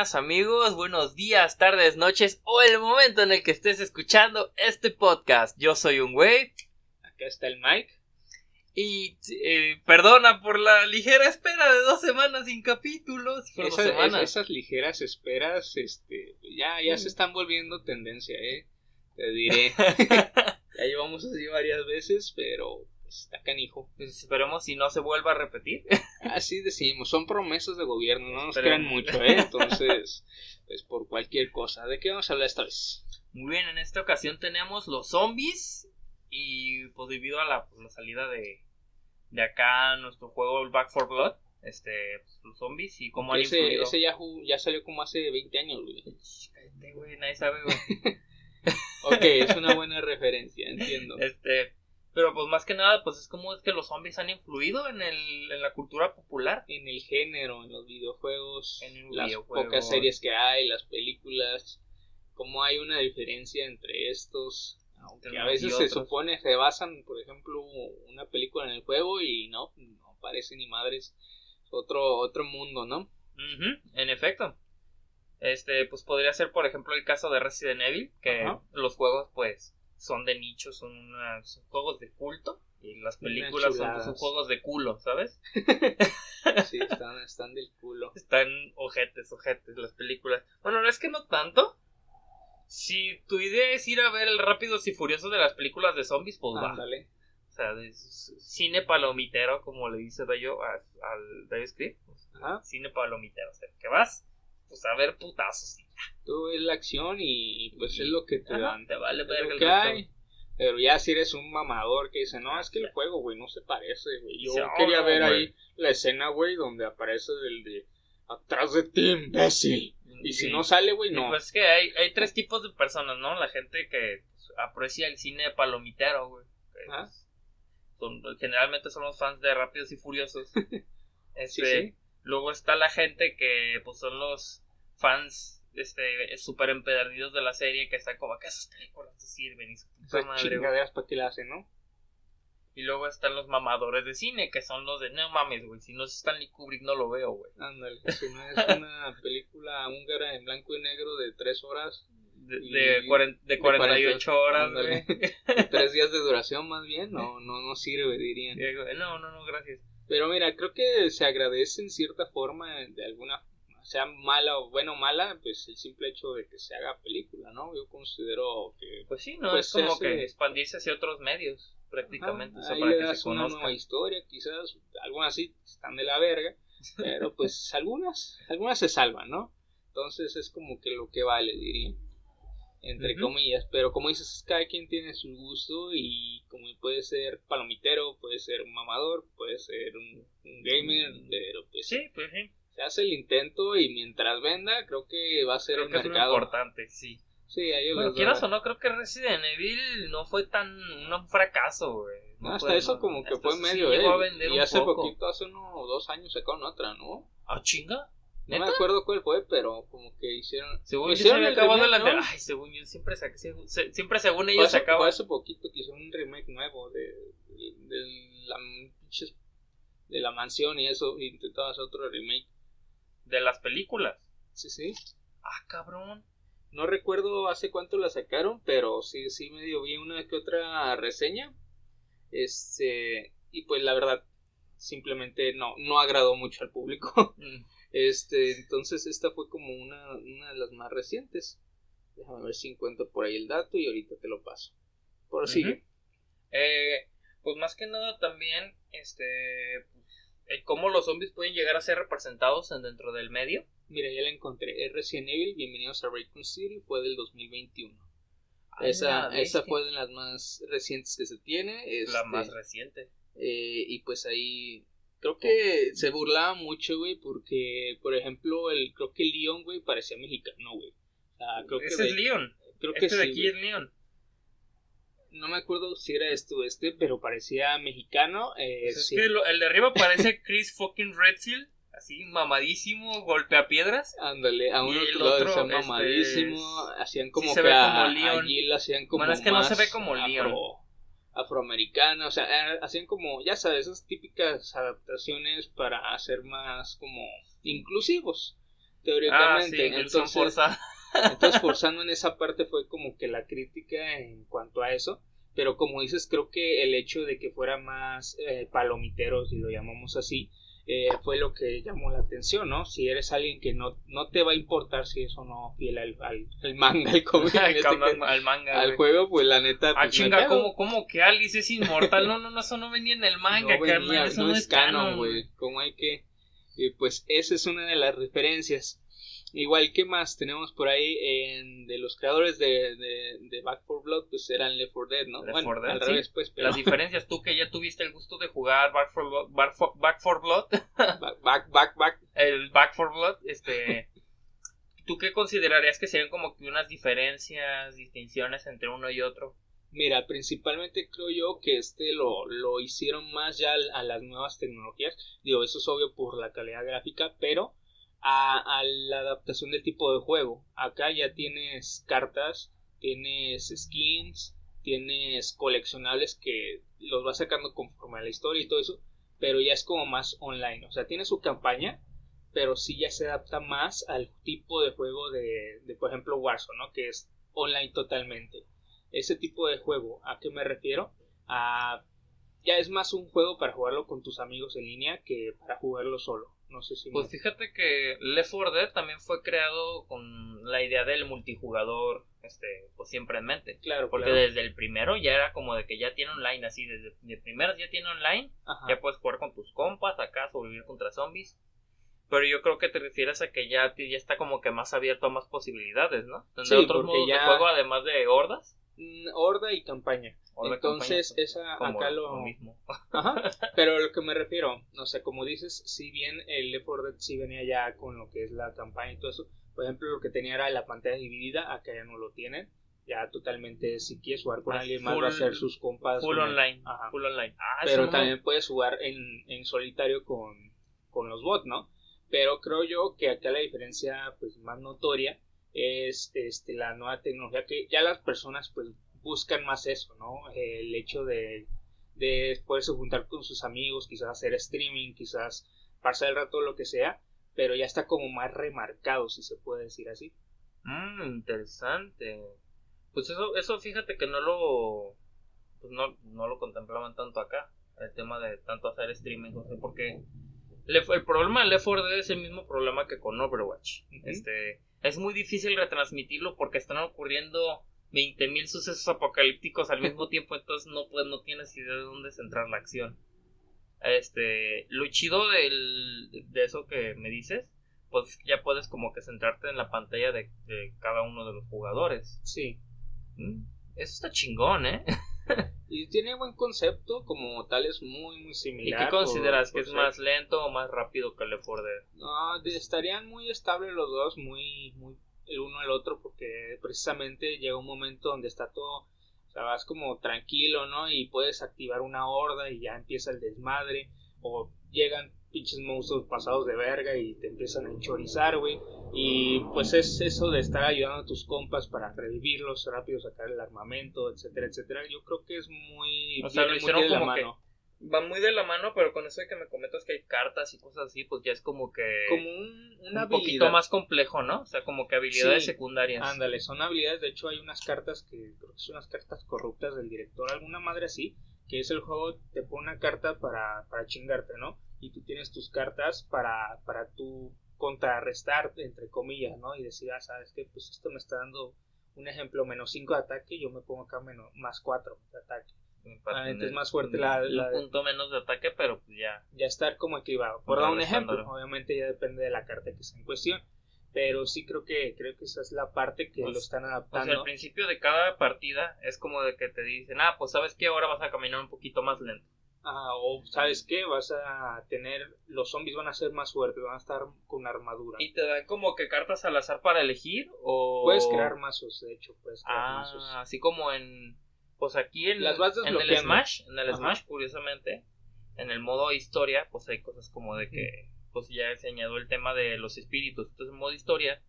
buenas amigos, buenos días, tardes, noches o el momento en el que estés escuchando este podcast. Yo soy un güey. Acá está el Mike. Y eh, perdona por la ligera espera de dos semanas sin capítulos. esas ligeras esperas, este, ya, ya se están volviendo tendencia, eh. Te diré. ya llevamos así varias veces, pero está canijo. Pues esperemos si no se vuelva a repetir. Así decimos, son promesas de gobierno, no nos crean mucho, ¿eh? Entonces, pues por cualquier cosa. ¿De qué vamos a hablar esta vez? Muy bien, en esta ocasión tenemos los zombies y pues debido a la, pues, salida de, de acá nuestro juego el Back for Blood, este, pues, los zombies y cómo han ese, Ese ya, ya, salió como hace 20 años, güey. güey, nadie sabe, güey. ok, es una buena referencia, entiendo. Este, pero pues más que nada, pues es como es que los zombies han influido en, el, en la cultura popular. En el género, en los videojuegos, en las pocas series que hay, las películas. Como hay una diferencia entre estos. Aunque a veces se supone, se basan, por ejemplo, una película en el juego y no, no parece ni madres. Otro, otro mundo, ¿no? en efecto. Este, pues podría ser, por ejemplo, el caso de Resident Evil, que los juegos, pues, son de nicho, son, juegos de culto. Y las películas son, juegos de culo, ¿sabes? sí, están, están del culo. Están ojetes, ojetes las películas. Bueno, no es que no tanto. Si tu idea es ir a ver el Rápidos y Furiosos de las películas de zombies, pues va. O sea, cine palomitero, como le dice Dayo al Dayo Script. cine palomitero. O sea, que vas, pues a ver putazos. Tú ves la acción y pues es lo que te dan. Te vale ver el hay. Pero ya si eres un mamador que dice, no, es que el juego, güey, no se parece, güey. Yo quería ver ahí la escena, güey, donde aparece el de atrás de ti, imbécil. Y si no sale, güey, no. pues es que hay, hay tres tipos de personas, ¿no? La gente que aprecia el cine palomitero, güey. Pues, generalmente son los fans de Rápidos y Furiosos. Este, Luego está la gente que pues son los fans este súper empedernidos de la serie que están como que esas películas te sirven y su puta madre. Chingaderas para que la hacen, ¿no? Y luego están los mamadores de cine, que son los de, no mames, güey, si no es Stanley Kubrick no lo veo, güey. Ándale, si no es una película húngara en blanco y negro de tres horas. De, de, de 48 horas, güey. tres días de duración más bien, no, no, no sirve, dirían. No, no, no, gracias. Pero mira, creo que se agradece en cierta forma, de alguna sea mala o bueno o mala, pues el simple hecho de que se haga película, ¿no? Yo considero que... Pues sí, ¿no? Pues es como que expandirse hacia otros medios, prácticamente. ahí le das una nueva historia, quizás, algunas sí están de la verga, pero pues algunas, algunas se salvan, ¿no? Entonces es como que lo que vale, diría entre comillas, pero como dices, cada quien tiene su gusto y como puede ser palomitero, puede ser un mamador, puede ser un, gamer, pero pues sí, pues sí. Se hace el intento y mientras venda, creo que va a ser el mercado. importante, sí. Sí, ahí bueno, quieras o no, creo que Resident Evil no fue tan un fracaso, güey. No, hasta eso como que fue medio, eh. y hace poquito, hace uno o dos años sacaron otra, ¿no? ¿Ah, chinga? No me acuerdo cuál fue, pero como que hicieron. Según hicieron el acabó la Ay, según yo, siempre, siempre según ellos se acabó. hace poquito que hicieron un remake nuevo de, de, la, de la mansión y eso. Y intentaba hacer otro remake. ¿De las películas? Sí, sí. Ah, cabrón. No recuerdo hace cuánto la sacaron, pero sí, sí medio vi una que otra reseña. Este. Y pues la verdad, simplemente no, no agradó mucho al público. Mm. Este, entonces esta fue como una, una de las más recientes. Déjame ver si encuentro por ahí el dato y ahorita te lo paso. Por así. eh, pues más que nada también, este, pues, cómo los zombies pueden llegar a ser representados dentro del medio. Mira, ya la encontré. Es Resident Evil, bienvenidos a Raycon City, fue del 2021. esa, esa fue de las más recientes que se tiene. la más este, reciente. Eh, y pues ahí Creo que se burlaba mucho, güey, porque, por ejemplo, el creo que Leon, güey, parecía mexicano, güey. O creo Ese es Leon. Creo este que de aquí es Leon. No me acuerdo si era este o este, pero parecía mexicano. Eh, pues es que el de arriba parece Chris fucking Redfield. Así, mamadísimo, golpea piedras. Ándale, a uno lo otro, este, mamadísimo. Hacían como que a, como Leon. hacían como. Bueno, es que no se ve como Leon afroamericana, o sea, eh, hacían como, ya sabes, esas típicas adaptaciones para hacer más como inclusivos. Teóricamente, ah, entonces, entonces forzando en esa parte fue como que la crítica en cuanto a eso. Pero como dices, creo que el hecho de que fuera más eh, palomitero, si lo llamamos así, eh, fue lo que llamó la atención, ¿no? Si eres alguien que no, no te va a importar si eso no fiel al, al, manga, al cómic, este al manga, al juego, pues la neta. Ah, pues, chinga, ¿cómo, ¿cómo, que Alice es inmortal? No, no, no, eso no venía en el manga, no venía, eso no, es canon, güey. ¿Cómo hay que.? Eh, pues esa es una de las referencias. Igual, ¿qué más tenemos por ahí? En, de los creadores de, de, Back 4 Blood, pues eran Left 4 Dead, ¿no? Left bueno, Dead, al revés, pues. Pero... Las diferencias, tú que ya tuviste el gusto de jugar Back 4 Blood. Back, 4 Blood. back, back, back, El Back 4 Blood, este. ¿Tú qué considerarías que serían como que unas diferencias, distinciones entre uno y otro? Mira, principalmente creo yo que este lo, lo hicieron más ya a las nuevas tecnologías. Digo, eso es obvio por la calidad gráfica, pero a, la adaptación del tipo de juego. Acá ya tienes cartas, tienes skins, tienes coleccionables que los vas sacando conforme a la historia y todo eso, pero ya es como más online. O sea, tiene su campaña, pero sí ya se adapta más al tipo de juego de, de por ejemplo, Warzone, ¿no? Que es online totalmente. Ese tipo de juego, ¿a qué me refiero? A ya es más un juego para jugarlo con tus amigos en línea que para jugarlo solo. No sé si. Pues fíjate que Left 4 Dead también fue creado con la idea del multijugador, este, pues siempre en mente. Claro. Porque desde el primero ya era como de que ya tiene online, así, desde el primero ya tiene online, ya puedes jugar con tus compas acá, sobrevivir contra zombies. Pero yo creo que te refieres a que ya, ya está como que más abierto a más posibilidades, ¿no? sí, otros modos de juego además de hordas? Mm, horda y campaña. Entonces, esa acá lo... mismo. Ajá, pero lo que me refiero, o sea, como dices, si bien el Left 4 Dead sí venía ya con lo que es la campaña y todo eso, por ejemplo, lo que tenía era la pantalla dividida, acá ya no lo tienen. Ya totalmente, si quieres jugar con alguien más, va a ser sus compas. Full online. Full online. Ah, pero también puedes jugar en, en solitario con, con los bots, ¿no? Pero creo yo que acá la diferencia pues más notoria es este, la nueva tecnología que ya las personas pues buscan más eso, ¿no? El hecho de, de poderse juntar con sus amigos, quizás hacer streaming, quizás pasar el rato lo que sea, pero ya está como más remarcado, si se puede decir así. Mmm, interesante. Pues eso, eso fíjate que no lo, pues no, no lo contemplaban tanto acá, el tema de tanto hacer streaming, no sé por qué. El problema del Left 4 Dead es el mismo problema que con Overwatch. Este, es muy difícil retransmitirlo porque están ocurriendo 20.000 sucesos apocalípticos al mismo tiempo, entonces no, pues, no tienes idea de dónde centrar la acción. Este, lo chido del, de eso que me dices, pues ya puedes como que centrarte en la pantalla de, cada uno de los jugadores. Sí. Mm, eso está chingón, ¿eh? y tiene buen concepto, como tal es muy, muy similar. ¿Y qué consideras? ¿Que es más lento o más rápido que el Left 4 Dead? No, estarían muy estables los dos, muy, muy el uno al otro, porque precisamente llega un momento donde está todo, o sea, vas como tranquilo, ¿no? Y puedes activar una horda y ya empieza el desmadre, o llegan pinches monstruos pasados de verga y te empiezan a enchorizar, güey. Y pues es eso de estar ayudando a tus compas para revivirlos rápido, sacar el armamento, etcétera, etcétera. Yo creo que es muy. O sea, lo hicieron como mano. que va muy de la mano, pero con eso de que me comentas que hay cartas y cosas así, pues ya es como que. Como un, una un poquito más complejo, ¿no? O sea, como que habilidades secundarias. Ándale, son habilidades. De hecho, hay unas cartas que creo que son unas cartas corruptas del director, alguna madre así, que es el juego, te pone una carta para, para chingarte, ¿no? Y tú tienes tus cartas para, para tú contrarrestar, entre comillas, ¿no? Y decir, ah, sabes que pues esto me está dando un ejemplo, menos 5 de ataque, yo me pongo acá menos, más 4 de ataque. Ah, es más fuerte la, la punto menos de ataque, pero pues ya. Ya estar como equilibrado. Por dar un ejemplo, obviamente ya depende de la carta que está en cuestión. Pero sí creo que creo que esa es la parte que lo pues, están adaptando. Pues al principio de cada partida es como de que te dicen, ah, pues sabes que ahora vas a caminar un poquito más lento. Ah, o sabes qué, vas a tener, los zombies van a ser más fuertes, van a estar con armadura. ¿Y te dan como que cartas al azar para elegir? o Puedes crear mazos, de hecho, puedes crear ah, mazos. así como en, pues aquí en, en el Smash, en el Smash, curiosamente, en el modo historia, pues hay cosas como de que, pues ya se añadió el tema de los espíritus. Entonces en modo historia,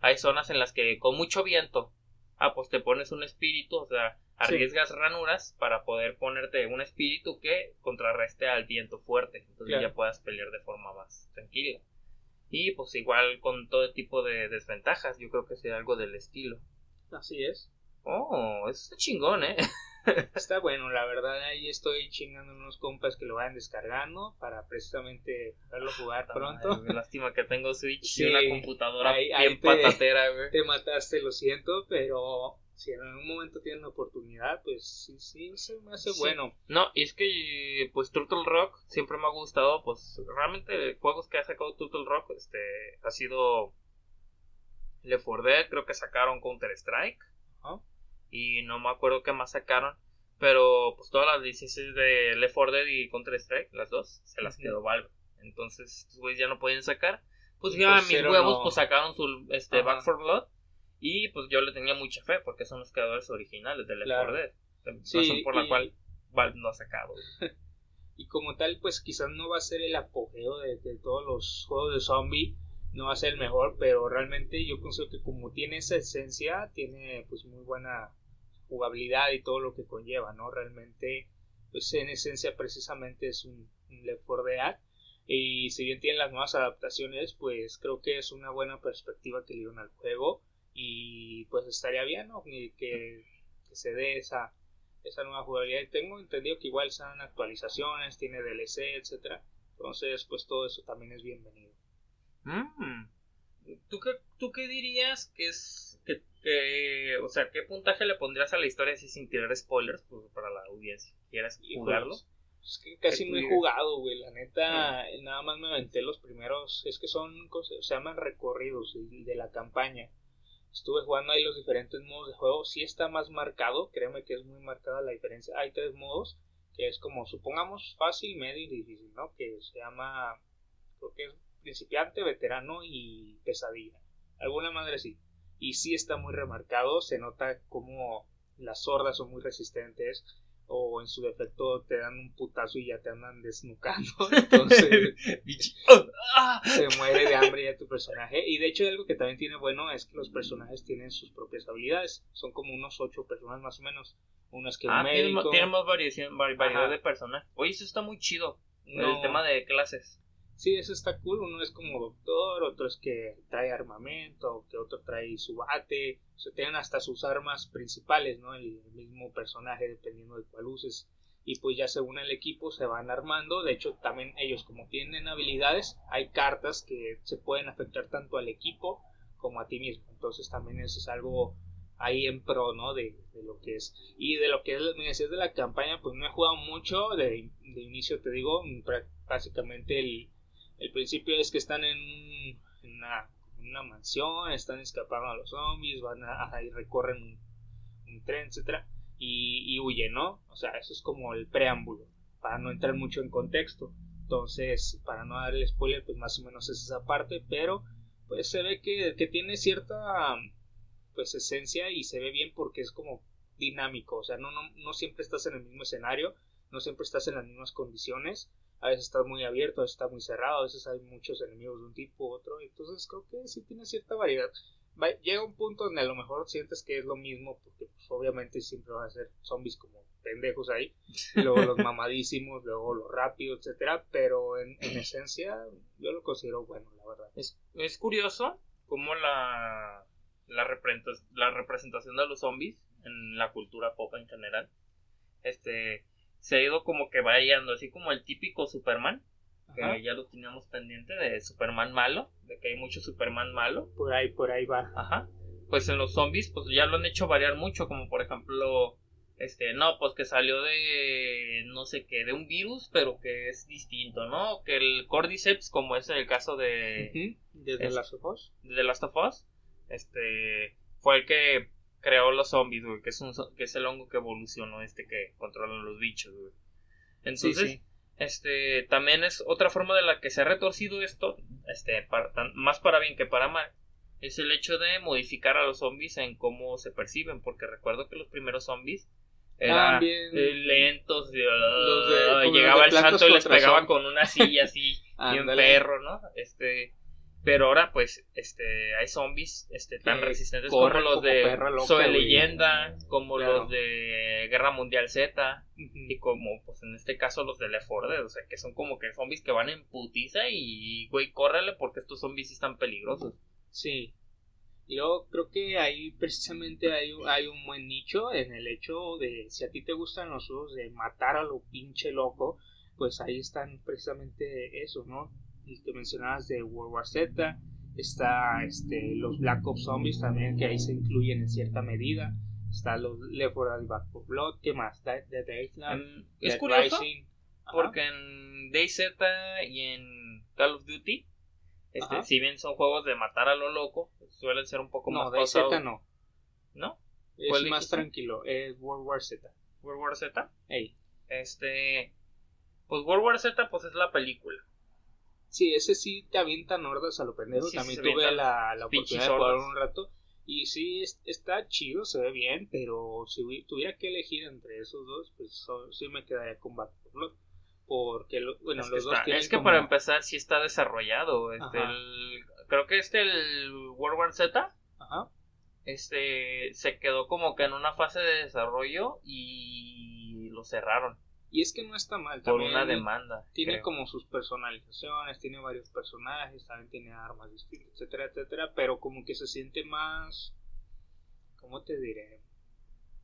hay zonas en las que con mucho viento, ah, pues te pones un espíritu, o sea, arriesgas ranuras para poder ponerte un espíritu que contrarreste al viento fuerte, entonces ya puedas pelear de forma más tranquila. Y pues igual con todo tipo de desventajas, yo creo que sea algo del estilo. Así es. Oh, eso está chingón, ¿eh? Está bueno, la verdad ahí estoy chingando unos compas que lo vayan descargando para precisamente verlo jugar pronto. lástima que tengo Switch y una computadora bien patatera, güey. Te mataste, lo siento, pero si en algún momento tienen la oportunidad, pues sí, sí, se me hace bueno. No, y es que pues Turtle Rock siempre me ha gustado, pues realmente juegos que ha sacado Turtle Rock, este, ha sido Left 4 Dead, creo que sacaron Counter Strike. Y no me acuerdo qué más sacaron. Pero pues todas las licencias de Left 4 Dead y Counter Strike, las dos, se las quedó Valve. Entonces, estos güeyes ya no pueden sacar. Pues ya mis huevos, pues sacaron su este, Back 4 Blood. Y pues yo le tenía mucha fe porque son los creadores originales de Left 4 Dead. razón por la cual Valve no ha sacado. y como tal, pues quizás no va a ser el apogeo de, de, todos los juegos de zombie. No va a ser el mejor, pero realmente yo pienso que como tiene esa esencia, tiene pues muy buena jugabilidad y todo lo que conlleva, ¿no? Realmente, pues en esencia precisamente es un, Left 4 Dead y si bien tiene las nuevas adaptaciones, pues creo que es una buena perspectiva que le dieron al juego y pues estaría bien, ¿no? Que, que, se dé esa, esa nueva jugabilidad. Y tengo entendido que igual sean actualizaciones, tiene DLC, etcétera. Entonces, pues todo eso también es bienvenido. Mm. ¿Tú, qué, ¿Tú qué dirías que es que o sea, ¿qué puntaje le pondrías a la historia así sin tirar spoilers pues, para la audiencia? ¿Quieres jugarlo? Es que casi no he jugado, güey. La neta, nada más me aventé los primeros. Es que son, cosas, se llaman recorridos de la campaña. Estuve jugando ahí los diferentes modos de juego. Sí está más marcado, créeme que es muy marcada la diferencia. Hay tres modos, que es como, supongamos, fácil, medio y difícil, ¿no? Que se llama, creo que es principiante, veterano y pesadilla. Alguna madre sí. Y sí está muy remarcado, se nota como las sordas son muy resistentes o en su defecto te dan un putazo y ya te andan desnucando, entonces se muere de hambre ya tu personaje. Y de hecho algo que también tiene bueno es que los personajes tienen sus propias habilidades, son como unos ocho personas más o menos, uno es que ah, médico, tiene, más variación, variedad de personajes, oye eso está muy chido, el tema de clases sí, eso está cool. Uno es como doctor, otro es que trae armamento, que otro trae su bate. O sea, tienen hasta sus armas principales, ¿no? El mismo personaje, dependiendo de cuál uses. Y pues ya según el equipo se van armando. De hecho, también ellos, como tienen habilidades, hay cartas que se pueden afectar tanto al equipo como a ti mismo. Entonces, también eso es algo ahí en pro, ¿no? De, lo que es. Y de lo que es, me decías de la campaña, pues no he jugado mucho. De, de inicio te digo, básicamente el el principio es que están en, una, mansión, están escapando a los zombies, van a, y recorren un, tren, etcétera, y, huyen, ¿no? O sea, eso es como el preámbulo, para no entrar mucho en contexto. Entonces, para no darle spoiler, pues más o menos es esa parte, pero pues se ve que, que tiene cierta pues esencia y se ve bien porque es como dinámico, o sea, no, no, no siempre estás en el mismo escenario, no siempre estás en las mismas condiciones, a veces está muy abierto, a veces está muy cerrado, a veces hay muchos enemigos de un tipo u otro, entonces creo que sí tiene cierta variedad. llega un punto donde a lo mejor sientes que es lo mismo, porque pues, obviamente siempre van a ser zombies como pendejos ahí, luego los mamadísimos, luego los rápidos, etcétera, pero en, esencia yo lo considero bueno, la verdad. Es, es curioso cómo la, la, la representación de los zombies en la cultura pop en general, este se ha ido como que variando, así como el típico Superman, que ya lo teníamos pendiente de Superman malo, de que hay mucho Superman malo. Por ahí, por ahí va. Ajá. Pues en los zombies, pues ya lo han hecho variar mucho, como por ejemplo, este, no, pues que salió de, no sé qué, de un virus, pero que es distinto, ¿no? Que el Cordyceps, como es el caso de... De The Last of Us. De The Last of Us, este, fue el que creó los zombies, güey, que es, un, que es el hongo que evolucionó, este que controla los bichos, güey. Entonces, este, también es otra forma de la que se ha retorcido esto, este, más para bien que para mal, es el hecho de modificar a los zombies en cómo se perciben, porque recuerdo que los primeros zombies eran eh, lentos, llegaba el santo y les pegaba con una silla así, y un perro, ¿no? Este, Pero ahora, pues, este, hay zombies este, tan Que resistentes como los de loca, Soy güey. Leyenda, como Claro. los de Guerra Mundial Z, y como, pues, en este caso los de Left 4 Dead, o sea, que son como que zombies que van en putiza y, güey, córrele porque estos zombies sí están peligrosos. Sí. Yo creo que ahí precisamente hay, hay un buen nicho en el hecho de si a ti te gustan los juegos de matar a lo pinche loco, pues ahí están precisamente eso, ¿no? Y que mencionabas de World War Z, está este, los Black Ops Zombies también, que ahí se incluyen en cierta medida. Está los Left 4 Dead Back 4 Blood, ¿qué más? Dead, Dead Island, Mm, es curioso Rising. Ajá. porque en DayZ y en Call of Duty, este, Ajá. si bien son juegos de matar a lo loco, suelen ser un poco no, más. Z no, ¿No? es ¿Cuál más dijiste? tranquilo, es World War Z. World War Z. Este. Pues World War Z, pues es la película. Sí, ese sí te avientan hordas a lo pendejo. Sí, También tuve la, la oportunidad de jugar hordas. un rato. Y sí, es- está chido, se ve bien. Pero si tuviera que elegir entre esos dos, pues so- sí me quedaría con Back 4 Blood. Porque, lo- bueno, es, los dos está- tienen es que como- para empezar, sí está desarrollado. Este, el- creo que este, el World War Z, Ajá. este, se quedó como que en una fase de desarrollo y lo cerraron Y es que no está mal. por También una demanda. Tiene creo. como sus personalizaciones, tiene varios personajes, también tiene armas distintas, etcétera, etcétera. Pero como que se siente más. ¿Cómo te diré?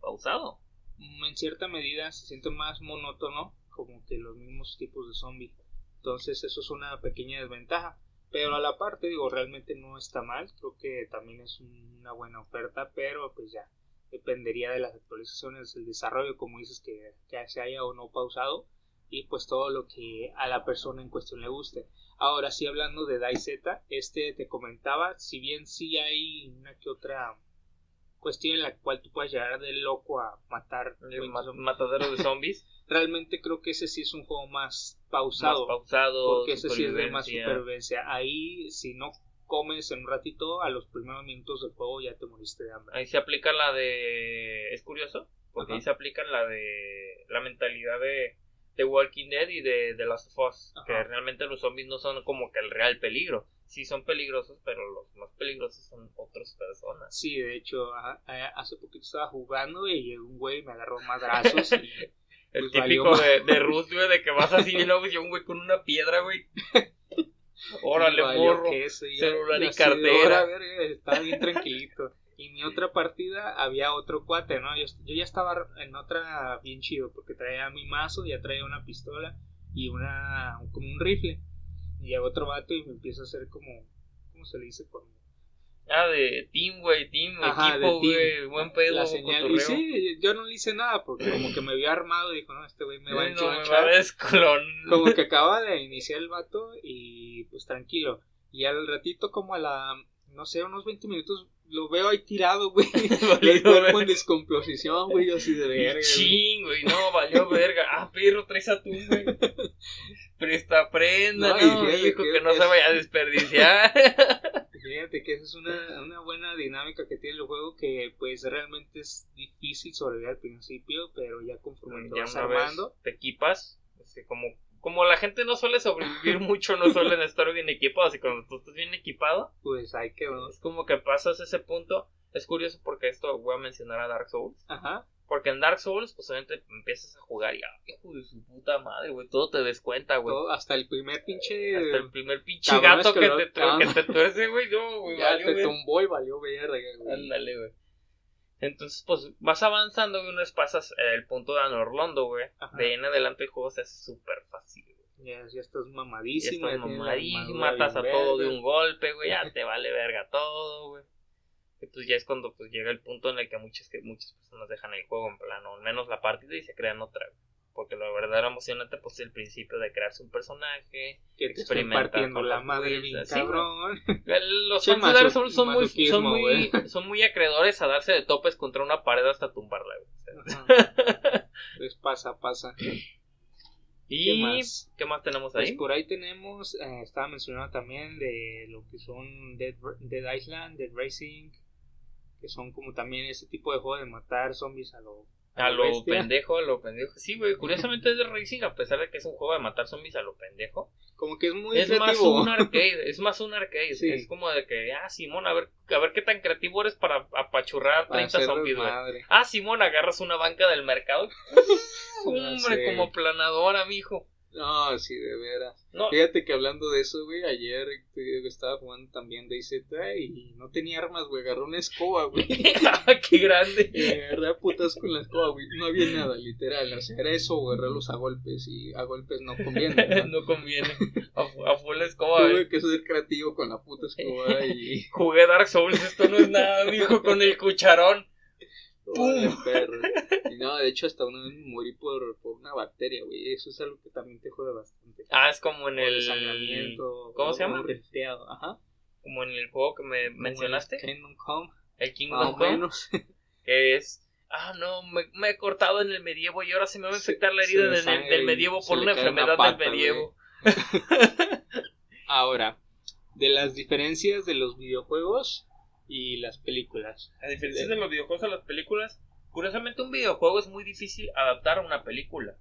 pausado. Mm, en cierta medida se siente más monótono como que los mismos tipos de zombie entonces eso es una pequeña desventaja pero a la parte digo realmente no está mal creo que también es una buena oferta pero pues ya dependería de las actualizaciones el desarrollo como dices que, que se haya o no pausado y pues todo lo que a la persona en cuestión le guste ahora sí hablando de DayZ este te comentaba si bien sí hay una que otra cuestión en la cual tú puedes llegar de loco a matar El 20 ma- zombies. matadero de zombies. realmente creo que ese sí es un juego más más pausado pausado. porque ese sí es de más supervivencia ahí si no comes en un ratito a los primeros minutos del juego ya te moriste de hambre Ahí se aplica la de. Es curioso, porque Ajá. ahí se aplica la de. La mentalidad de. De Walking Dead y de The Last of Us. Ajá. Que realmente los zombies no son como que el real peligro. Sí son peligrosos, pero los más peligrosos son otras personas. sí de hecho a- a- hace poquito estaba jugando y llegó un güey y me agarró madrazos y El Pues valió típico de, de Ruth, güey, de que vas así y luego y un güey con una piedra, güey. Órale, morro. y celular y de, cartera. "Ora, verga", estaba bien tranquilito y mi otra partida había otro cuate, ¿no? Yo, yo ya estaba en otra bien chido porque traía mi mazo, ya traía una pistola y una como un rifle. Y llega otro vato y me empieza a hacer como ¿cómo se le dice? Como Ah, de team, güey, team, Ajá, equipo, güey, buen pedo. Y sí, yo no le hice nada porque como que me vio armado y dijo, no, este güey me va a no, desclon. Como que acaba de iniciar el vato y pues tranquilo. Y al ratito como a la, no sé, unos 20 minutos lo veo ahí tirado, güey. El cuerpo en descomposición, güey, así de verga. Ching, güey, no, valió verga. Ah, perro, traes atún, güey. Presta prenda, No, no, hijo, que no se vaya a desperdiciar. Fíjate que esa es una, una buena dinámica que tiene el juego que pues realmente es difícil sobrevivir al principio, pero ya conforme te vas armando, te equipas, este, como, como la gente no suele sobrevivir mucho, no suelen estar bien equipados, y cuando tú estás bien equipado, pues hay que... es como que pasas ese punto. Es curioso porque esto voy a mencionar a Dark Souls. Ajá. Porque en Dark Souls, pues obviamente empiezas a jugar y, ah, hijo de su puta madre, güey, todo te descuenta, güey. todo- hasta el primer pinche... Hasta el primer pinche gato que te, ah. que te tuerce, güey, no, güey, ya valió te ver- tumbó y valió verga, güey. Ándale, güey. Entonces, pues vas avanzando, güey, unas pasas eh, el punto de Anorlondo, güey. Ajá. De ahí en adelante el juego se hace súper fácil, güey. Ya, ya estás mamadísimo. estás ya la mamadísimo, matas a todo de un golpe, güey, ya te vale verga todo, güey. Y pues ya es cuando pues llega el punto en el que muchas, que muchas personas dejan el juego en plano, al menos la partida y se crean otra. Porque lo verdadero emocionante pues es el principio de crearse un personaje. Que experimentar partiendo la los madre bien. Los fans maso- Souls son muy, son, muy, son muy acreedores a darse de topes contra una pared hasta tumbarla, Ajá. Pues pasa, pasa. ¿Y ¿Qué más? qué más tenemos Pues ahí? por ahí tenemos, eh, estaba mencionando también de lo que son Dead, Dead Island, Dead Racing, que son como también ese tipo de juego de matar zombies a lo A lo pendejo, a lo pendejo. Sí, güey, curiosamente es de Racing, a pesar de que es un juego de matar zombies a lo pendejo. Como que es muy Es más un arcade, es más un arcade. Es como de que, ah, Simón, a ver, a ver qué tan creativo eres para apachurrar 30 zombies, güey. Ah, Simón, agarras una banca del mercado. Hombre, como planadora, mijo. No, sí, de veras. Fíjate que hablando de eso, güey, ayer estaba jugando también DayZ y no tenía armas, güey, agarró una escoba, güey. Ah, ¡Qué grande! Y agarré putas con la escoba, güey. No había nada, literal. O sea, era eso o agarrarlos a golpes y a golpes no conviene. ¿no? conviene. A, full escoba, Tuve que ser creativo con la puta escoba y... Jugué Dark Souls, esto no es nada, dijo, con el cucharón. ¡Pum! Perro. Y no, de hecho, hasta una vez morí por, por una bacteria, güey. Eso es algo que también te jode bastante. Ah, es como en el. ¿Cómo se llama? Ajá. Como en el juego que me mencionaste. Kingdom Come. El Kingdom Come. que es. Ah, no, me, me, he cortado en el medievo y ahora se me va a infectar la herida del medievo por una enfermedad del medievo. ahora, de las diferencias de los videojuegos y las películas. A diferencia de los videojuegos a las películas, curiosamente un videojuego es muy difícil adaptar a una película.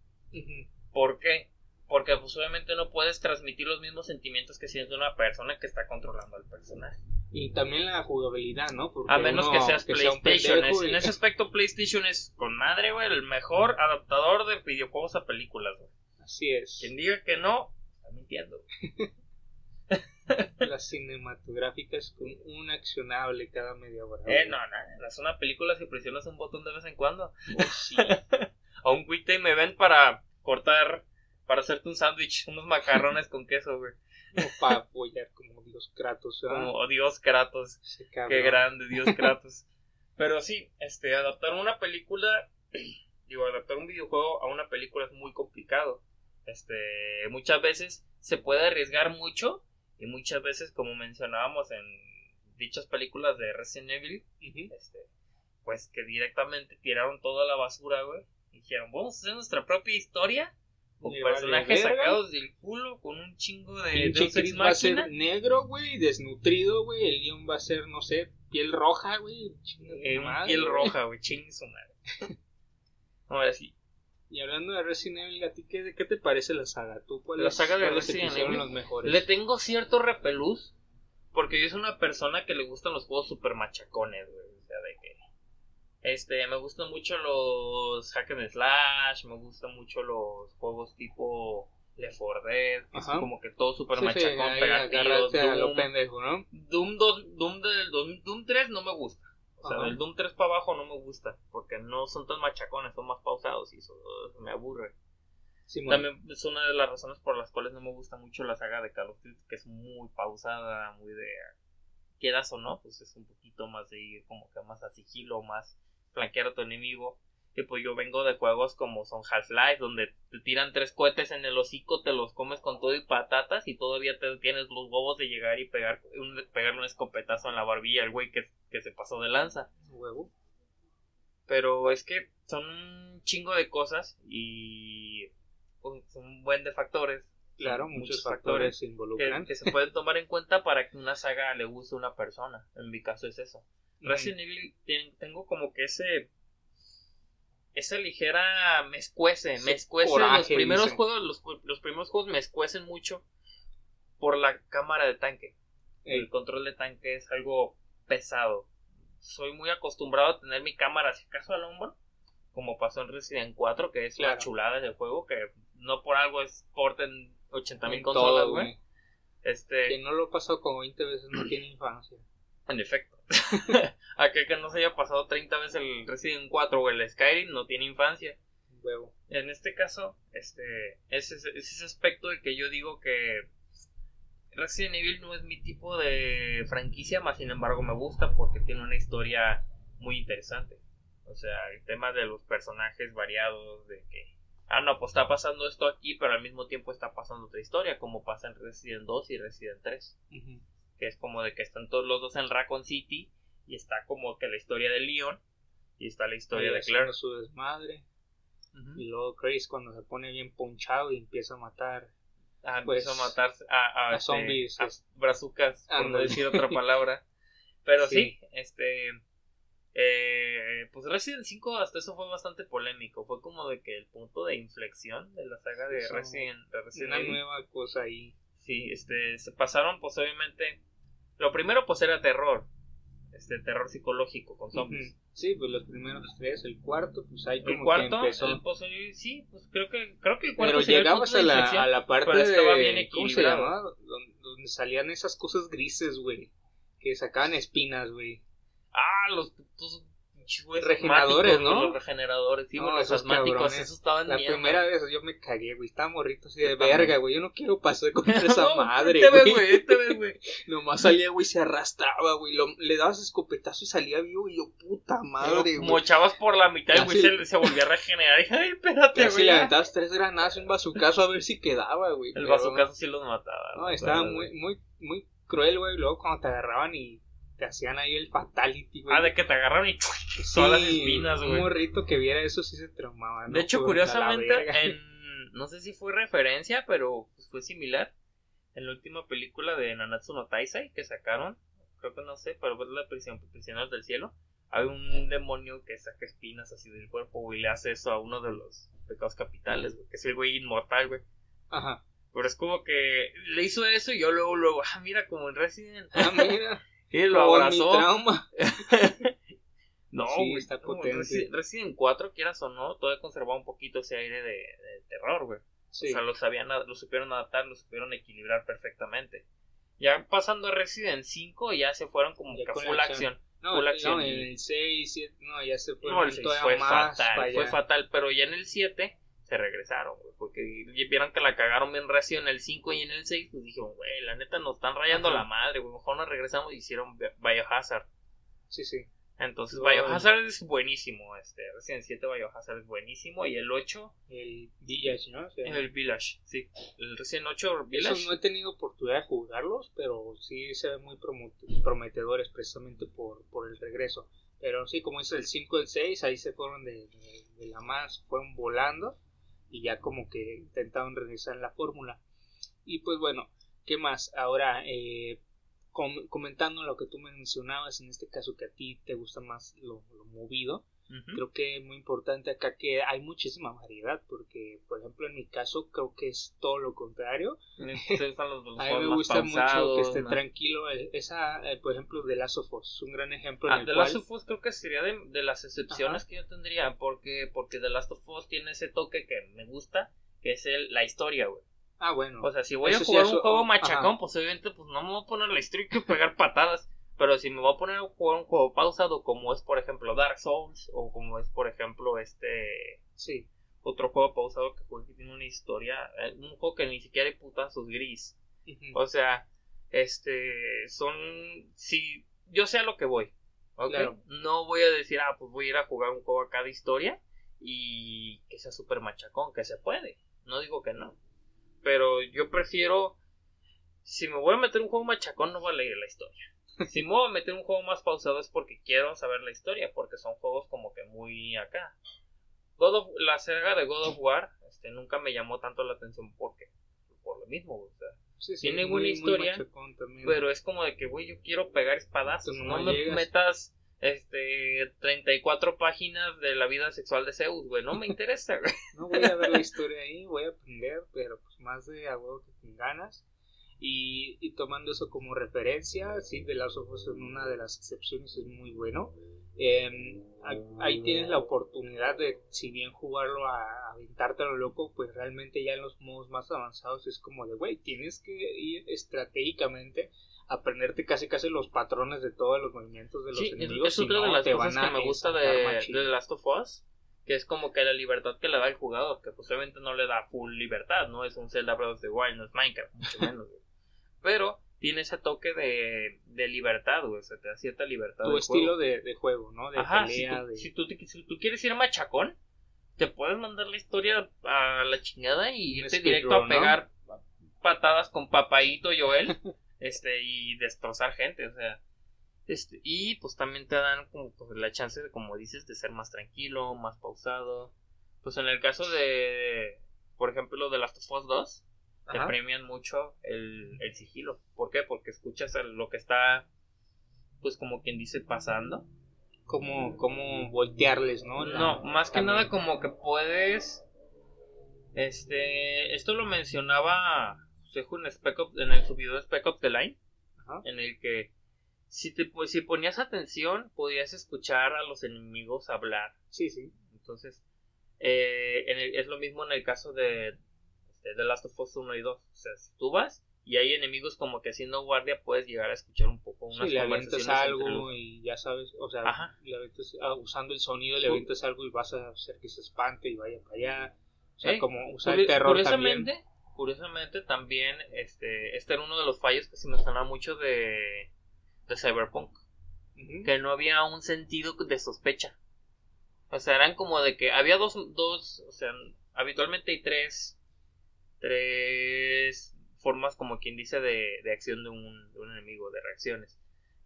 ¿Por qué? Porque pues obviamente no puedes transmitir los mismos sentimientos que siente una persona que está controlando al personaje. Y también la jugabilidad, ¿no? a menos que seas PlayStation. En ese aspecto PlayStation es con madre, güey, el mejor adaptador de videojuegos a películas, Así es. Quien diga que no, está mintiendo. las cinematográficas con un accionable cada media hora. Eh, no, no, es una película si presionas un botón de vez en cuando. Oh, sí. o un quick time event para cortar, para hacerte un sándwich, unos macarrones con queso, güey. O para apoyar como Dios Kratos, Como Dios Kratos. Qué grande, Dios Kratos. Pero sí, este, adaptar una película, digo, adaptar un videojuego a una película es muy complicado. Este, muchas veces se puede arriesgar mucho y muchas veces, como mencionábamos en dichas películas de Resident Evil, este, pues que directamente tiraron toda la basura, güey. Dijeron, vamos a hacer nuestra propia historia. Con personajes sacados del culo, con un chingo de Deus va a ser negro, güey, desnutrido, güey. El guion va a ser, no sé, piel roja, güey. Eh, piel roja, güey, chingue su madre. Ahora sí, y hablando de Resident Evil, ¿a ti qué, qué te parece la saga? ¿Tú cuál la saga de Resident Evil los mejores? Le tengo cierto repelús porque yo soy una persona que le gustan los juegos super machacones, güey. O sea, de que este, me gustan mucho los hack and slash, me gustan mucho los juegos tipo Left 4 Dead, que es como que todo super machacón, sí, lo pendejo, ¿no? Doom, Doom, Doom, Doom 3 no me gusta. O sea, del Doom 3 para abajo no me gusta, porque no son tan machacones, son más pausados y eso, me aburre. También es una de las razones por las cuales no me gusta mucho la saga de Call of Duty, que es muy pausada, muy de... Quieras o no, pues es un poquito más de ir como que más a sigilo, más flanquear a tu enemigo. Y pues yo vengo de juegos como son Half-Life, donde te tiran tres cohetes en el hocico, te los comes con todo y patatas y todavía te tienes los huevos de llegar y pegar un, pegarle un escopetazo en la barbilla al güey que, que se pasó de lanza. Huevo. Pero es que son un chingo de cosas y pues, son un buen de factores. Claro, muchos, factores, involucran. Que, se pueden tomar en cuenta para que una saga le guste a una persona. En mi caso es eso. Resident Evil tengo como que ese esa ligera me escuece, me escuece los primeros juegos, los, los, primeros juegos me escuecen mucho por la cámara de tanque. El control de tanque es algo pesado. Soy muy acostumbrado a tener mi cámara si acaso al hombro, como pasó en Resident 4, que es la chulada del juego, que no por algo es porten 80 mil consolas, güey. Este... Que no lo pasó como 20 veces no tiene infancia. En efecto. Aquel que no se haya pasado 30 veces el Resident 4 o el Skyrim no tiene infancia. Huevo. En este caso, este, es, ese aspecto de que yo digo que Resident Evil no es mi tipo de franquicia, más sin embargo me gusta porque tiene una historia muy interesante. O sea, el tema de los personajes variados, de que, ah, no, pues está pasando esto aquí, pero al mismo tiempo está pasando otra historia, como pasa en Resident 2 y Resident 3 que es como de que están todos los dos en Raccoon City y está como que la historia de Leon y está la historia de Claire. su desmadre. Y luego Grace cuando se pone bien ponchado y empieza a matar. Ah, pues, empieza a matar a, a, este, zombies. A brazucas, por no decir otra palabra. Pero sí. este. Eh, pues Resident 5 hasta eso fue bastante polémico. Fue como de que el punto de inflexión de la saga de Resident, de Una nueva cosa ahí. Sí, este, se pasaron pues obviamente... Lo primero pues era terror. Este, terror psicológico con zombies. Sí, pues los primeros tres, el cuarto, pues ahí como el cuarto, que empezó. El, pues, sí, pues creo que, creo que el cuarto Pero llegabas a la, a la parte pero estaba bien de... ¿Cómo se llamaba? Donde, donde salían esas cosas grises, güey. Que sacaban espinas, güey. Ah, los putos regeneradores, ¿no? Los regeneradores, sí, no, los asmáticos, eso estaban La primera vez yo me cagué, güey, estaba morrito así de verga, güey, yo no quiero pasar contra esa madre, te güey. güey, te ves, güey. Nomás salía, güey, se arrastraba, güey, lo- le dabas escopetazo y salía vivo y yo, puta madre, güey. mochabas por la mitad y güey se- se, volvía a regenerar. Y ay, espérate, Ya si güey. le ya". aventabas tres granadas y un bazucazo a ver si quedaba, güey. El pero- bazucazo sí los mataba. No, estaba muy, güey. muy, muy cruel, güey, luego cuando te agarraban y te hacían ahí el fatality, güey. Ah, de que te agarraron y Sí, todas las espinas, Un güey. morrito que viera eso sí se traumaba, ¿no? De hecho, curiosamente, en, no sé si fue referencia, pero pues, fue similar. En la última película de Nanatsu no Taisai que sacaron, creo que no sé, pero fue la prisión, Prisioneros del Cielo. Hay un demonio que saca espinas así del cuerpo, güey, y le hace eso a uno de los pecados capitales, güey, que es el güey inmortal, güey. Ajá. Pero es como que le hizo eso y yo luego, luego, ah, mira, como en Resident. Ah, mira. Y lo mi abrazó. trauma. No, Sí, güey, está potente. Resi- Resident 4, quieras o no, todavía conservaba un poquito ese aire de, de terror, güey. Sí. O sea, lo sabían, lo supieron adaptar, lo supieron equilibrar perfectamente. Ya pasando a Resident 5, ya se fueron como Ya que full acción. acción. No, full no, acción en y- el 6, 7, no, ya se fue No, el 6 todavía fue más fatal, fue fatal, pero ya en el 7 se regresaron, güey, porque vieron que la cagaron bien recio en el 5 y en el 6, pues dijeron, güey, la neta nos están rayando Ajá. la madre, güey, mejor nos regresamos y hicieron Bi- Biohazard. Sí, sí. Entonces, No, Biohazard es buenísimo, este, Resident 7 Biohazard es buenísimo, y el 8, El Village, ¿no? O sea, el Village, sí, el Resident 8 Village. Esos no he tenido oportunidad de jugarlos, pero sí se ven muy prometedores precisamente por, por el regreso. Pero sí, como es el 5 y el 6, ahí se fueron de, de- de la más, fueron volando y ya como que intentaron regresar la fórmula. Y pues bueno, ¿qué más? Ahora, eh, com- comentando lo que tú mencionabas, en este caso que a ti te gusta más lo movido, Creo que es muy importante acá que hay muchísima variedad, porque por ejemplo en mi caso creo que es todo lo contrario. Estos son los, los A mí juegos me gusta mucho que esté ¿no? tranquilo. eh, Esa, eh, por ejemplo, de Last of Us, es un gran ejemplo en Ah, el The cual... Last of Us creo que sería de, de las excepciones Ajá. que yo tendría, porque porque The Last of Us tiene ese toque que me gusta, que es el, la historia, güey. Ah, bueno. O sea, si voy Eso a sí, jugar eso- un juego oh, machacón, ajá. pues obviamente pues no me voy a poner la historia y pegar patadas. Pero si me voy a poner a jugar un juego pausado, como es por ejemplo Dark Souls, o como es por ejemplo este sí. otro juego pausado que que tiene una historia, eh, un juego que ni siquiera hay putazos gris. O sea, este, son, si yo sé a lo que voy, ¿ok? Claro. No voy a decir, ah, pues voy a ir a jugar un juego acá de historia y que sea súper machacón, que se puede, no digo que no, pero yo prefiero, si me voy a meter un juego machacón, no voy a leer la historia. Si me voy a meter un juego más pausado es porque quiero saber la historia, porque son juegos como que muy acá. God of- la saga de God of War este, nunca me llamó tanto la atención porque por lo mismo, o sea, Sí, sí, tiene buena historia, pero es como de que, güey, yo quiero pegar espadazos. No no me metas este 34 páginas de la vida sexual de Zeus, güey. No me interesa, güey. No voy a ver la historia ahí, voy a aprender, pero pues más de a huevo que ganas. Y, y tomando eso como referencia, sí, de Last of Us es una de las excepciones, es muy bueno. Eh, ahí- tienes la oportunidad de, si bien jugarlo a, aventarte a lo loco, pues realmente ya en los modos más avanzados es como de, güey, tienes que ir estratégicamente aprenderte casi casi los patrones de todos los movimientos de los Sí, es, enemigos. es si otra no, de las te cosas que me gusta de, de The Last of Us. Que es como que la libertad que le da el jugador. Que posiblemente no le da full libertad. No es un Zelda Breath of the Wild, no es Minecraft, mucho menos. Pero tiene ese toque de, de libertad, güey. O sea, te da cierta libertad. tu estilo juego. de, de juego, ¿no? De Ajá, si tú, de... si, tú, te- si tú quieres ir machacón, te puedes mandar la historia a la chingada y irte directo a ¿no? pegar patadas con Papaito Joel este y destrozar gente, o sea. Este, y pues también te dan como pues, la chance de, como dices, de ser más tranquilo, más pausado. Pues en el caso de, por ejemplo, de Last of Us 2, te Ajá. premian mucho el, el sigilo. ¿Por qué? Porque escuchas lo que está, pues como quien dice, pasando. cómo, cómo voltearles, ¿no? no, más que nada como que puedes... Este, esto lo mencionaba Sejo en, Spec en el de Spec Ops The Line, en el que si, te, pues, si ponías atención podías escuchar a los enemigos hablar. Sí, sí. Entonces, eh, es lo mismo en el caso de, este, The Last of Us 1 y 2. O sea, si tú vas y hay enemigos como que haciendo guardia, puedes llegar a escuchar un poco unas sí, le avientas algo y ya sabes, o sea, le ah, usando el sonido le avientas algo y vas a hacer que se espante y vaya para allá. O sea, como usar el terror curiosamente, también. Curiosamente también, este, este era uno de los fallos que se me sonaba mucho de, de Cyberpunk. Que no había un sentido de sospecha. O sea, eran como de que había dos, dos, o sea, habitualmente hay tres, tres formas como quien dice de, de acción de un, de un enemigo, de reacciones.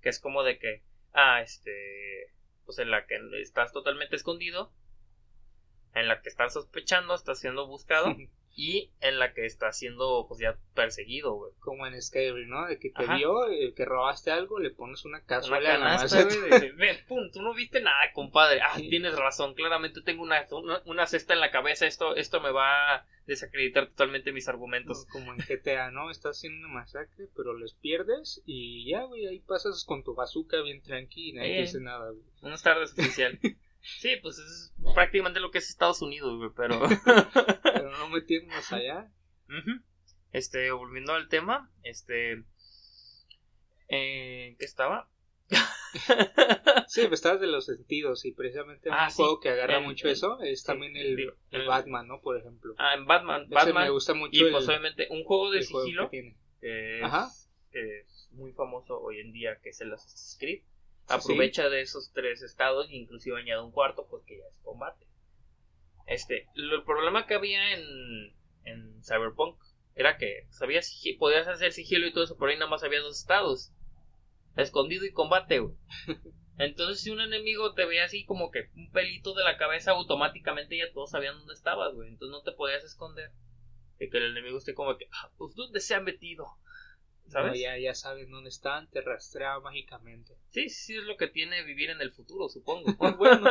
Que es como de que, ah, este, pues en la que estás totalmente escondido, en la que estás sospechando, estás siendo buscado, y en la que está siendo pues ya perseguido, güey. Como en Skyrim, ¿no? De que te vio, eh, que robaste algo, le pones una cazuela una canasta, güey, ven, pum, tú no viste nada, compadre. Ah, tienes razón, claramente tengo una, una, cesta en la cabeza, esto, esto me va a desacreditar totalmente mis argumentos. Como en GTA, ¿no? Estás haciendo una masacre, pero les pierdes y ya, güey, ahí pasas con tu bazooka bien tranquila, nadie te dice nada, güey. Buenas tardes, oficial. Sí, pues es prácticamente lo que es Estados Unidos, güey, pero... pero no metirnos allá. Este, volviendo al tema, este... Eh, ¿Qué estaba? sí, pues estabas de los sentidos y precisamente un ah, juego que agarra mucho eso es también el, el, Batman, ¿no? Por ejemplo. Ah, en Batman. Batman me gusta mucho. Y posiblemente un juego de sigilo que, es, Ajá. que es muy famoso hoy en día, que es el Assassin's Creed aprovecha de esos tres estados e inclusive añade un cuarto porque ya es combate. Este, el problema que había en, en Cyberpunk era que sabías, podías hacer sigilo y todo eso, pero ahí nada más había dos estados. Escondido y combate, Entonces si un enemigo te veía así como que un pelito de la cabeza, automáticamente ya todos sabían dónde estabas, güey. Entonces no te podías esconder. Y que el enemigo esté como que, ah, pues ¿dónde se ha metido? ¿Sabes? ya, ya sabes dónde están, te rastrea mágicamente. Sí, sí, es lo que tiene vivir en el futuro, supongo. bueno,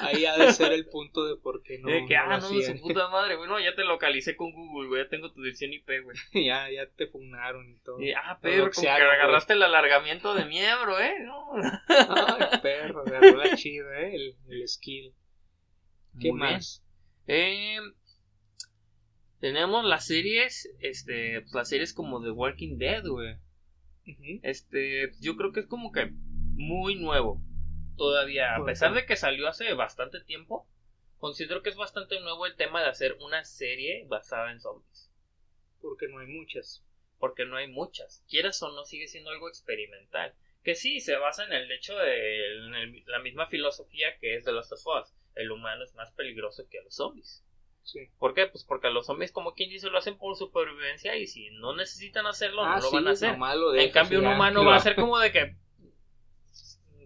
ahí ha de ser el punto de por qué no. De que, ah, no, su puta madre, bueno, ya te localicé con Google, güey, ya tengo tu dirección IP, güey. ya, ya te fundaron y todo. Y, ah, perro, como que agarraste el alargamiento de miembro, eh, no. Ay, perro, agarró la chido, eh, el, el skill. ¿Qué más? Eh, tenemos las series, este, pues las series como The Walking Dead, güey. Este, yo creo que es como que muy nuevo. Todavía, a pesar de que salió hace bastante tiempo, considero que es bastante nuevo el tema de hacer una serie basada en zombies. Porque no hay muchas. Porque no hay muchas. Quieras o no, sigue siendo algo experimental. Que sí, se basa en el hecho de la misma filosofía que es de los of Us. El humano es más peligroso que los zombies. ¿Por qué? Pues porque los zombies, como quien dice, lo hacen por supervivencia y si no necesitan hacerlo, no ah, lo van a hacer. en cambio, un humano va a ser como de que.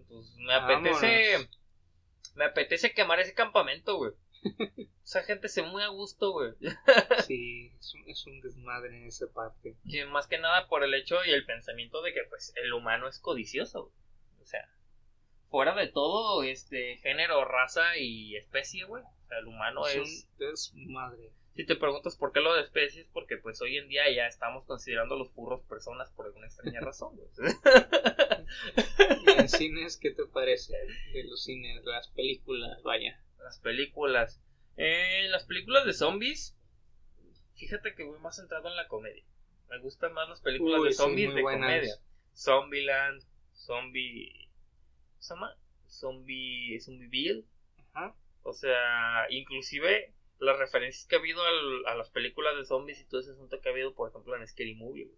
Pues me apetece. Me apetece quemar ese campamento, güey. Esa gente se muy a gusto, güey. sí, es un, desmadre en esa parte. Y más que nada por el hecho y el pensamiento de que, pues, el humano es codicioso, O sea, fuera de todo, este, género, raza y especie, güey el humano es... es madre. Si te preguntas por qué lo de especies, porque pues hoy en día ya estamos considerando a los burros personas por alguna extraña razón. ¿Y en cines qué te parece? De los cines, las películas, vaya. Las películas. Eh, las películas de zombies, fíjate que voy más centrado en la comedia. Me gustan más las películas de zombies de comedia. Zombieland, Zombie... ¿Se llama? Zombie... Zombieville. Ajá. O sea, inclusive las referencias que ha habido a las películas de zombies y todo ese asunto que ha habido, por ejemplo, en Scary Movie.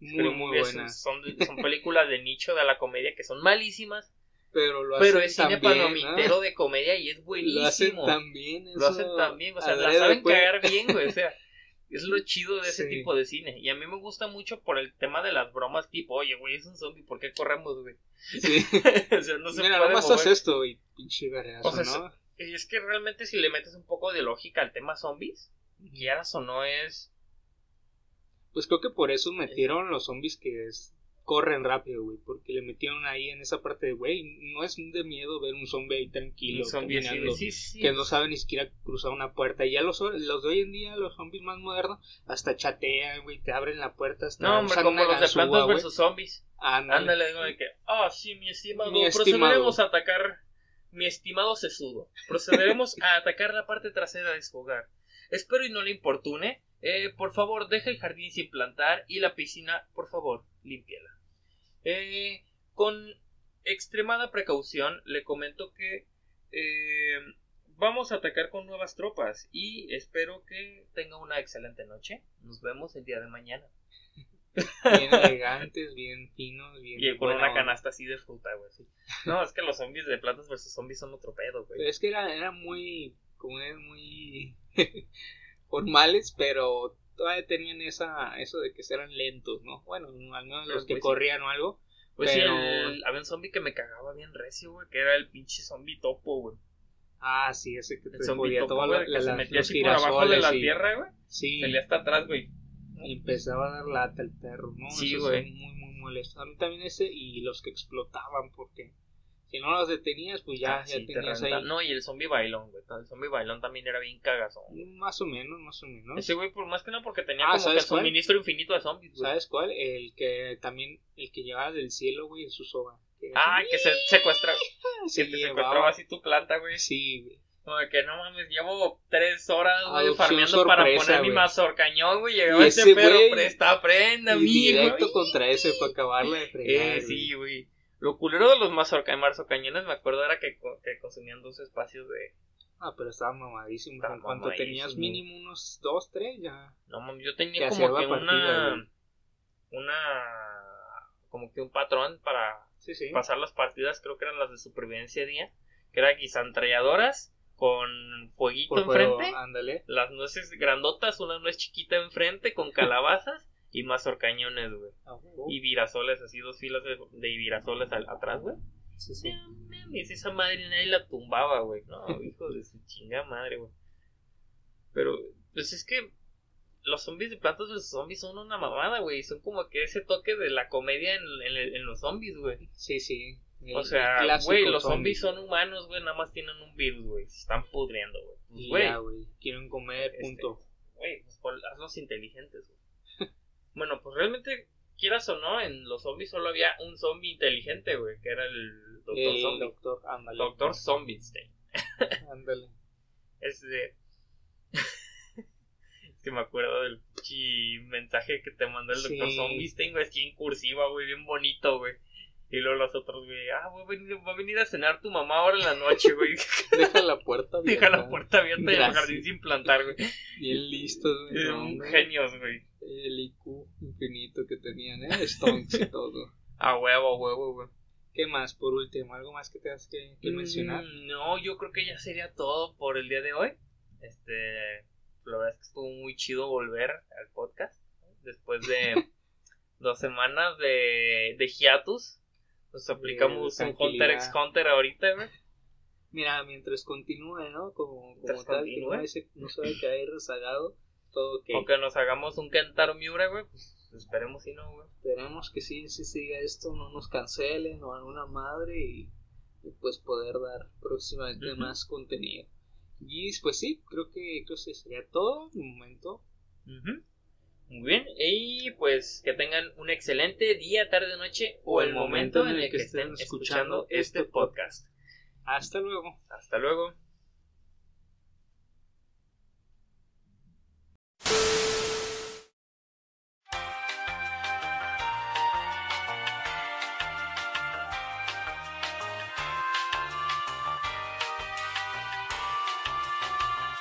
Muy, muy buenas. Son, son, películas de nicho de la comedia que son malísimas. Pero, lo hacen pero es cine palomitero de comedia y es buenísimo. Lo hacen también. Lo hacen también. O sea, la saben cagar bien, güey. O sea, es lo chido de ese tipo de cine. Y a mí me gusta mucho por el tema de las bromas tipo, oye, güey, es un zombie, ¿por qué corremos, güey? Sí. o sea, no se Mira, puede haces esto y pinche o sea, ¿no? Es que realmente si le metes un poco de lógica al tema zombies, quieras o no es... Pues creo que por eso metieron los zombies que es corren rápido, güey, porque le metieron ahí en esa parte de, güey, no es de miedo ver un zombie ahí tranquilo, zombie caminando, sí, sí, que no sabe ni siquiera cruzar una puerta. Y ya los, los de hoy en día, los zombies más modernos, hasta chatean, güey, te abren la puerta, hasta No, hombre, como los de Plantas versus Zombies. Ándale. Digo de que, ah, sí, mi estimado, Mi procederemos estimado. a atacar, mi estimado sesudo, procederemos a atacar la parte trasera de su hogar. Espero y no le importune. Eh, por favor, deja el jardín sin plantar y la piscina, por favor, límpiala. Eh, con extremada precaución, le comento que eh, vamos a atacar con nuevas tropas y espero que tenga una excelente noche. Nos vemos el día de mañana. Bien elegantes, bien finos, bien. Y con una canasta así de fruta, güey. sí. No, es que los zombies de Plantas vs Zombies son otro pedo, güey. es que era, era muy, como es muy formales, pero todavía tenían esa, eso de que eran lentos, ¿no? Bueno, al menos los que Pues sí. corrían o algo. Pues sí, pero- el- había un zombie que me cagaba bien recio, güey, que era el pinche zombie topo, güey. Ah, sí, ese que te El zombie topo, güey, que la- se metía así por abajo de la y- tierra, güey. Sí, Salía hasta atrás, güey. Empezaba a dar lata el perro, ¿no? Sí, Esos güey. muy, muy molestos. A mí también ese y los que explotaban, porque si no los detenías, pues ya, Ah, ya sí, te tenías ahí. No, y el zombie bailón, güey. El zombie bailón también era bien cagazón. güey. Más o menos, más o menos. Ese güey, por más que no, porque tenía Ah, como que ¿sabes cuál? suministro infinito de zombies, güey. ¿Sabes cuál? El que también, el que llevaba del cielo, güey, en su soga. Ah, que se secuestra. se que te secuestraba así tu planta, güey. Sí, güey. Como de que no mames, llevo tres horas, güey, farmeando para poner mi mazorcañón, güey. Llegaba Y ese ese güey- presta, prenda, Y amigo. directo contra ese para acabarla de fregar. Eh, sí, güey. Lo culero de los mazorca mazorcañones, me acuerdo, era que, que consumían dos espacios de... Ah, pero estaba mamadísimo. Estaba en cuanto mamadísimo. tenías mínimo unos dos, tres, ya. No, mames, yo tenía Te como que partida, una... Una... Como que un patrón para Sí, sí. pasar las partidas, creo que eran las de supervivencia día, que era guisantralladoras con fueguito Por fuego, enfrente, ándale. las nueces grandotas, una nuez chiquita enfrente con calabazas y mazorcañones, güey. Y virasoles, así dos filas de, de virasoles al- atrás, güey. Sí, sí. No mames, esa madre nadie la tumbaba, güey. No, hijo de su chinga madre, güey. Pero, pues es que los zombies de plantas versus zombies son una mamada, güey. Son como que ese toque de la comedia en, en- en los zombies, güey. Sí, sí. O sea, güey, los zombie. zombies son humanos, güey. Nada más tienen un virus, güey. Se están pudriendo, güey. Pues, ya, güey. Quieren comer, Este, punto. güey, pues, hazlos inteligentes, güey. bueno, pues realmente, quieras o no, en los zombies solo había un zombie inteligente, güey. Que era el Doctor El Zombie. doctor, ándale. Doctor Zombiestein. Ándale. Es de. es que me acuerdo del mensaje que te mandó el Sí. Doctor Zombiestein, güey, así en cursiva, güey, bien bonito, güey. Y luego los otros, güey, ah, va a venir- va a venir a cenar tu mamá ahora en la noche, güey. Deja la puerta abierta. Deja la puerta abierta y el jardín sin plantar, güey. Bien listos, güey. Eh, no, genios, güey. El IQ infinito que tenían, ¿eh? Stonks y todo. A huevo, a huevo, güey. ¿Qué más, por último? ¿Algo más que tengas que, que mencionar? Mm, No, yo creo que ya sería todo por el día de hoy. Este, la verdad es que estuvo muy chido volver al podcast después de dos semanas de, de hiatus. Nos aplicamos un Hunter x Hunter ahorita, güey. Mira, mientras continúe, ¿no? Como, como tal, que no, ese- no se vaya a caer rezagado. Todo que Aunque nos hagamos un Kentaro Miura, güey, pues esperemos si no, güey. esperemos que sí, sí siga esto, no nos cancelen o alguna madre y, y pues poder dar próximamente más contenido. Y pues sí, creo que, creo que sería todo de momento. Muy bien, y pues que tengan un excelente día, tarde, noche o el momento en el que estén escuchando este podcast. Hasta luego. Hasta luego.